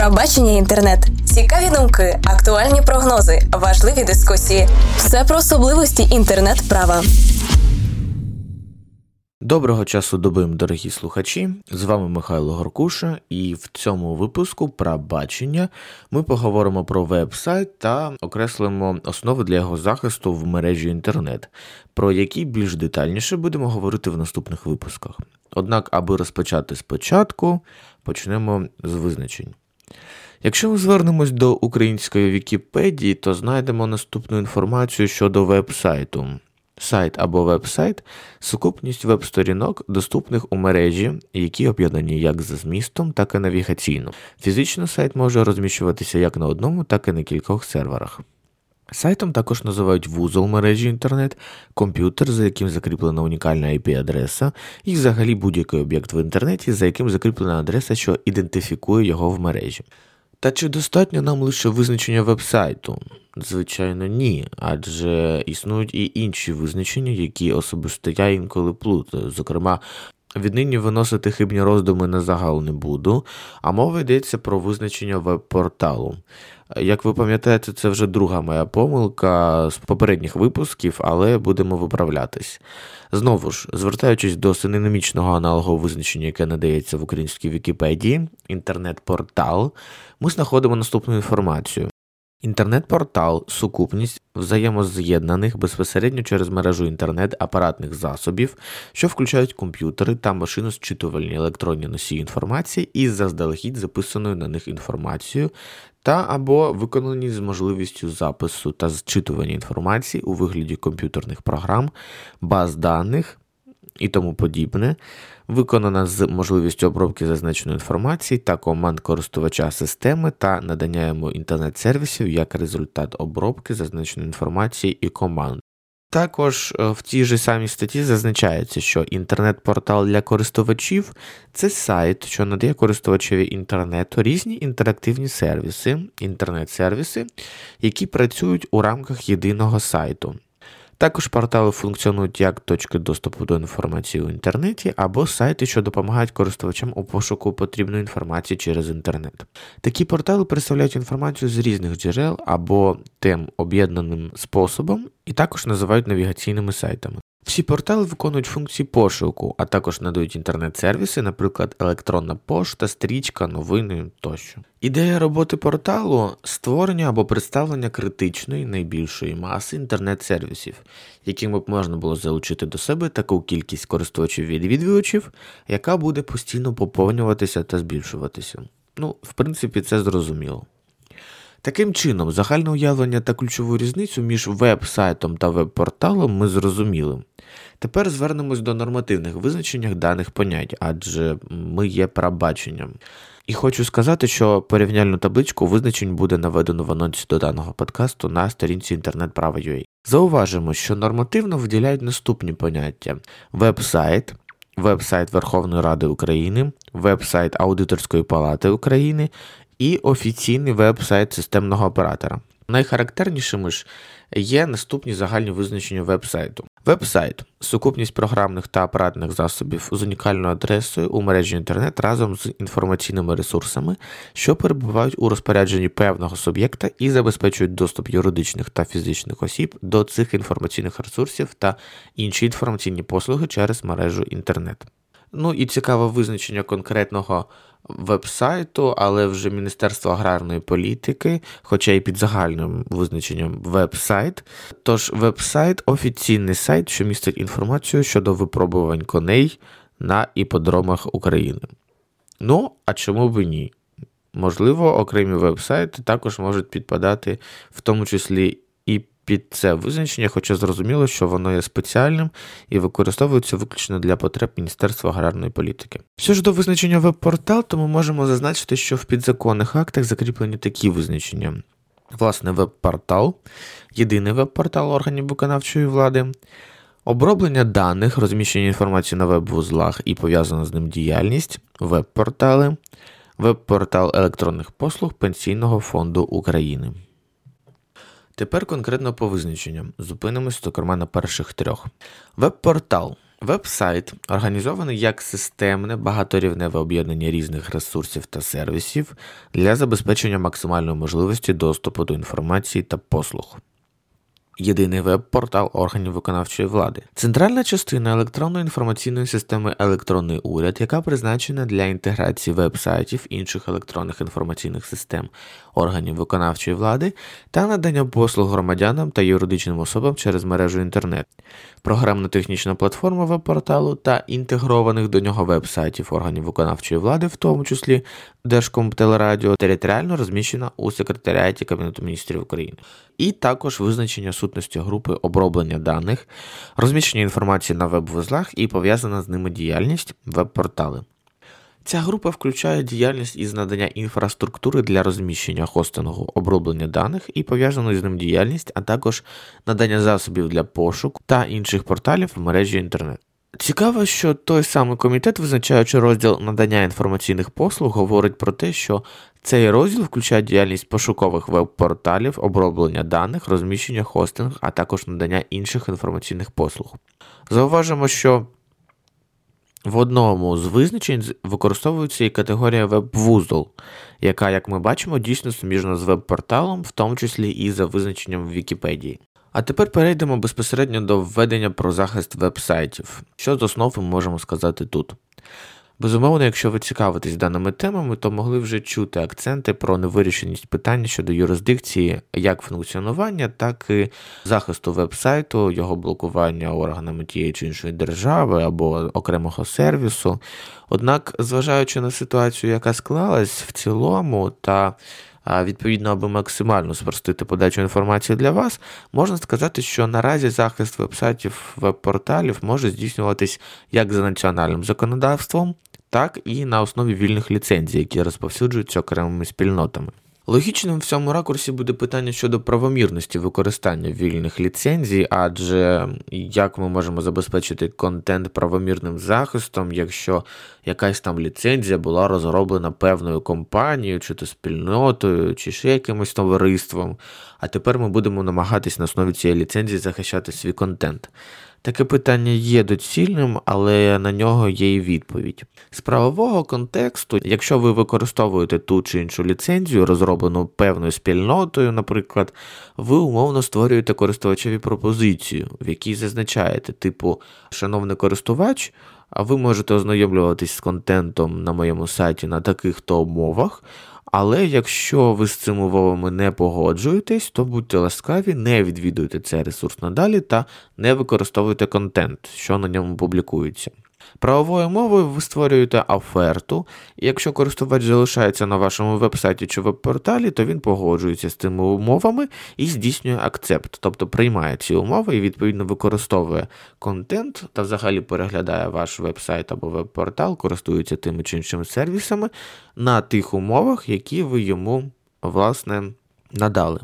Пробачення інтернет, цікаві думки, актуальні прогнози, важливі дискусії. Все про особливості інтернет-права. Доброго часу доби, дорогі слухачі. З вами Михайло Горкуша, і в цьому випуску про бачення ми поговоримо про веб-сайт та окреслимо основи для його захисту в мережі інтернет, про які більш детальніше будемо говорити в наступних випусках. Однак, аби розпочати спочатку, почнемо з визначень. Якщо ми звернемось до української Вікіпедії, то знайдемо наступну інформацію щодо веб-сайту. Сайт або веб-сайт сукупність веб-сторінок, доступних у мережі, які об'єднані як за змістом, так і навігаційно. Фізично сайт може розміщуватися як на одному, так і на кількох серверах. Сайтом також називають вузол мережі інтернет, комп'ютер, за яким закріплена унікальна IP-адреса, і взагалі будь-який об'єкт в інтернеті, за яким закріплена адреса, що ідентифікує його в мережі. Та чи достатньо нам лише визначення веб-сайту? Звичайно, ні, адже існують і інші визначення, які особисто я інколи плутаю. Зокрема, віднині виносити хибні роздуми на загал не буду, а мова йдеться про визначення веб-порталу. Як ви пам'ятаєте, це вже друга моя помилка з попередніх випусків, але будемо виправлятись. Знову ж, звертаючись до синонімічного аналогу визначення, яке надається в українській Вікіпедії, інтернет-портал, ми знаходимо наступну інформацію. Інтернет-портал сукупність взаємоз'єднаних безпосередньо через мережу інтернет апаратних засобів, що включають комп'ютери та машинозчитувальні електронні носії інформації із заздалегідь записаною на них інформацією, та або виконані з можливістю запису та зчитування інформації у вигляді комп'ютерних програм, баз даних і тому подібне, виконана з можливістю обробки зазначеної інформації та команд користувача системи та надання йому інтернет-сервісів як результат обробки зазначеної інформації і команд. Також е, в тій же самій статті зазначається, що інтернет-портал для користувачів це сайт, що надає користувачеві інтернету різні інтерактивні сервіси, інтернет-сервіси, які працюють у рамках єдиного сайту. Також портали функціонують як точки доступу до інформації у інтернеті або сайти, що допомагають користувачам у пошуку потрібної інформації через інтернет. Такі портали представляють інформацію з різних джерел або тем об'єднаним способом, і також називають навігаційними сайтами. Всі портали виконують функції пошуку, а також надають інтернет-сервіси, наприклад, електронна пошта, стрічка, новини тощо. Ідея роботи порталу створення або представлення критичної найбільшої маси інтернет-сервісів, якими б можна було залучити до себе таку кількість користувачів відвідувачів, яка буде постійно поповнюватися та збільшуватися. Ну, в принципі, це зрозуміло. Таким чином, загальне уявлення та ключову різницю між веб-сайтом та веб-порталом ми зрозуміли. Тепер звернемось до нормативних визначень даних понять, адже ми є прабаченням. І хочу сказати, що порівняльну табличку визначень буде наведено в анонсі до даного подкасту на сторінці інтернет-права.ua. Зауважимо, що нормативно виділяють наступні поняття: веб-сайт, веб-сайт Верховної Ради України, веб-сайт Аудиторської палати України і офіційний веб-сайт системного оператора. Найхарактернішими ж є наступні загальні визначення веб-сайту. Веб-сайт сукупність програмних та апаратних засобів з унікальною адресою у мережі інтернет разом з інформаційними ресурсами, що перебувають у розпорядженні певного суб'єкта і забезпечують доступ юридичних та фізичних осіб до цих інформаційних ресурсів та інші інформаційні послуги через мережу інтернет. Ну і цікаве визначення конкретного веб-сайту, але вже Міністерство аграрної політики, хоча й під загальним визначенням веб-сайт. Тож веб-сайт офіційний сайт, що містить інформацію щодо випробувань коней на іподромах України. Ну, а чому б і ні? Можливо, окремі веб-сайти також можуть підпадати, в тому числі і під це визначення, хоча зрозуміло, що воно є спеціальним і використовується виключно для потреб Міністерства аграрної політики. Що ж до визначення веб-портал, то ми можемо зазначити, що в підзаконних актах закріплені такі визначення. Власне, веб-портал, єдиний веб-портал органів виконавчої влади, оброблення даних, розміщення інформації на веб-вузлах і пов'язана з ним діяльність, веб-портали, веб-портал електронних послуг Пенсійного фонду України. Тепер конкретно по визначенням. Зупинимось, зокрема, на перших трьох. Веб-портал Веб-сайт організований як системне багаторівневе об'єднання різних ресурсів та сервісів для забезпечення максимальної можливості доступу до інформації та послуг єдиний веб-портал органів виконавчої влади, центральна частина електронної інформаційної системи Електронний уряд, яка призначена для інтеграції веб-сайтів інших електронних інформаційних систем органів виконавчої влади та надання послуг громадянам та юридичним особам через мережу інтернет, програмно-технічна платформа веб-порталу та інтегрованих до нього веб-сайтів органів виконавчої влади, в тому числі Держкомтелерадіо, територіально розміщена у секретаріаті Кабінету міністрів України, і також визначення сутності групи оброблення даних, розміщення інформації на веб-вузлах і пов'язана з ними діяльність веб-портали. Ця група включає діяльність із надання інфраструктури для розміщення хостингу, оброблення даних і пов'язану з ним діяльність, а також надання засобів для пошуку та інших порталів в мережі інтернет. Цікаво, що той самий комітет, визначаючи розділ надання інформаційних послуг, говорить про те, що цей розділ включає діяльність пошукових веб-порталів, оброблення даних, розміщення хостинг, а також надання інших інформаційних послуг. Зауважимо, що в одному з визначень використовується і категорія веб-вузол, яка, як ми бачимо, дійсно суміжна з веб-порталом, в тому числі і за визначенням в Вікіпедії. А тепер перейдемо безпосередньо до введення про захист веб-сайтів. Що з основ ми можемо сказати тут? Безумовно, якщо ви цікавитесь даними темами, то могли вже чути акценти про невирішеність питання щодо юрисдикції як функціонування, так і захисту веб-сайту, його блокування органами тієї чи іншої держави або окремого сервісу. Однак, зважаючи на ситуацію, яка склалась в цілому, та Відповідно, аби максимально спростити подачу інформації для вас, можна сказати, що наразі захист веб-сайтів веб-порталів може здійснюватись як за національним законодавством, так і на основі вільних ліцензій, які розповсюджуються окремими спільнотами. Логічним в цьому ракурсі буде питання щодо правомірності використання вільних ліцензій, адже як ми можемо забезпечити контент правомірним захистом, якщо якась там ліцензія була розроблена певною компанією, чи то спільнотою, чи ще якимось товариством, а тепер ми будемо намагатись на основі цієї ліцензії захищати свій контент. Таке питання є доцільним, але на нього є і відповідь. З правового контексту, якщо ви використовуєте ту чи іншу ліцензію, розроблену певною спільнотою, наприклад, ви умовно створюєте користувачеві пропозицію, в якій зазначаєте, типу, шановний користувач. А ви можете ознайомлюватись з контентом на моєму сайті на таких то умовах, але якщо ви з цими умовами не погоджуєтесь, то будьте ласкаві, не відвідуйте цей ресурс надалі та не використовуйте контент, що на ньому публікується. Правовою мовою ви створюєте оферту, і якщо користувач залишається на вашому веб-сайті чи веб-порталі, то він погоджується з цими умовами і здійснює акцепт, тобто приймає ці умови і відповідно використовує контент та взагалі переглядає ваш веб-сайт або веб-портал, користується тими чи іншими сервісами на тих умовах, які ви йому власне надали.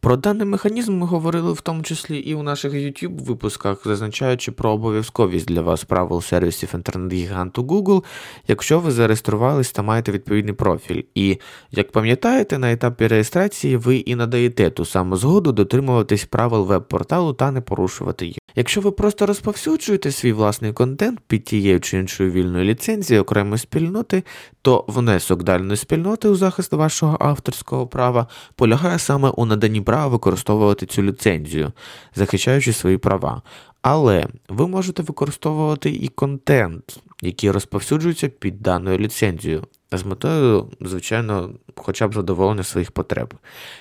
Про даний механізм ми говорили в тому числі і у наших YouTube випусках, зазначаючи про обов'язковість для вас правил сервісів інтернет-гіганту Google, якщо ви зареєструвались та маєте відповідний профіль. І, як пам'ятаєте, на етапі реєстрації ви і надаєте ту саму згоду дотримуватись правил веб-порталу та не порушувати їх. Якщо ви просто розповсюджуєте свій власний контент під тією чи іншою вільною ліцензією окремої спільноти, то внесок дальної спільноти у захист вашого авторського права полягає саме у наданні права використовувати цю ліцензію, захищаючи свої права. Але ви можете використовувати і контент, який розповсюджується під даною ліцензією з метою, звичайно, хоча б задоволення своїх потреб.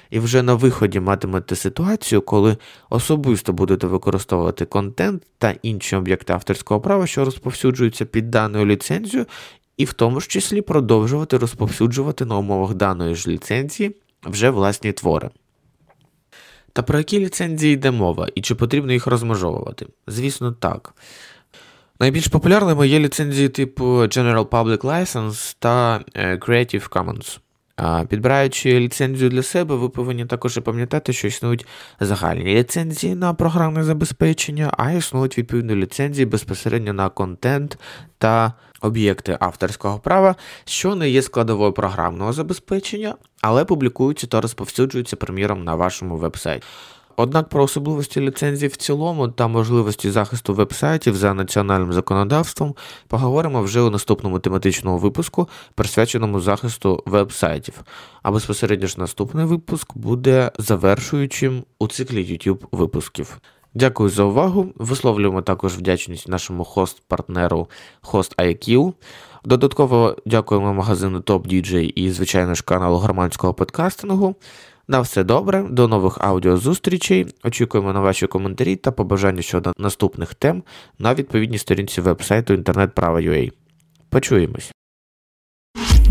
І вже на виході матимете ситуацію, коли особисто будете використовувати контент та інші об'єкти авторського права, що розповсюджуються під даною ліцензією, і в тому ж числі продовжувати розповсюджувати на умовах даної ж ліцензії вже власні твори. Та про які ліцензії йде мова і чи потрібно їх розмежовувати? Звісно, так. Найбільш популярними є ліцензії типу General Public License та е, Creative Commons. Підбираючи ліцензію для себе, ви повинні також пам'ятати, що існують загальні ліцензії на програмне забезпечення, а існують відповідні ліцензії безпосередньо на контент та об'єкти авторського права, що не є складовою програмного забезпечення, але публікуються та розповсюджуються, приміром, на вашому веб-сайті. Однак про особливості ліцензії в цілому та можливості захисту веб-сайтів за національним законодавством поговоримо вже у наступному тематичному випуску, присвяченому захисту веб-сайтів. А безпосередньо ж наступний випуск буде завершуючим у циклі YouTube випусків. Дякую за увагу. Висловлюємо також вдячність нашому хост-партнеру HostIQ. Додатково дякуємо магазину Top DJ і, звичайно ж, каналу громадського подкастингу. На все добре, до нових аудіозустрічей. Очікуємо на ваші коментарі та побажання щодо наступних тем на відповідній сторінці веб-сайту інтернет-права.ua. Почуємось.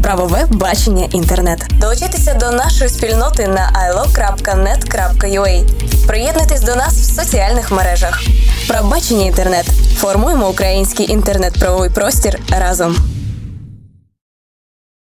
Правове бачення інтернет. Долучайтеся до нашої спільноти на ilo.net.ua. Приєднуйтесь до нас в соціальних мережах. Правбачення інтернет. Формуємо український інтернет-правовий простір разом.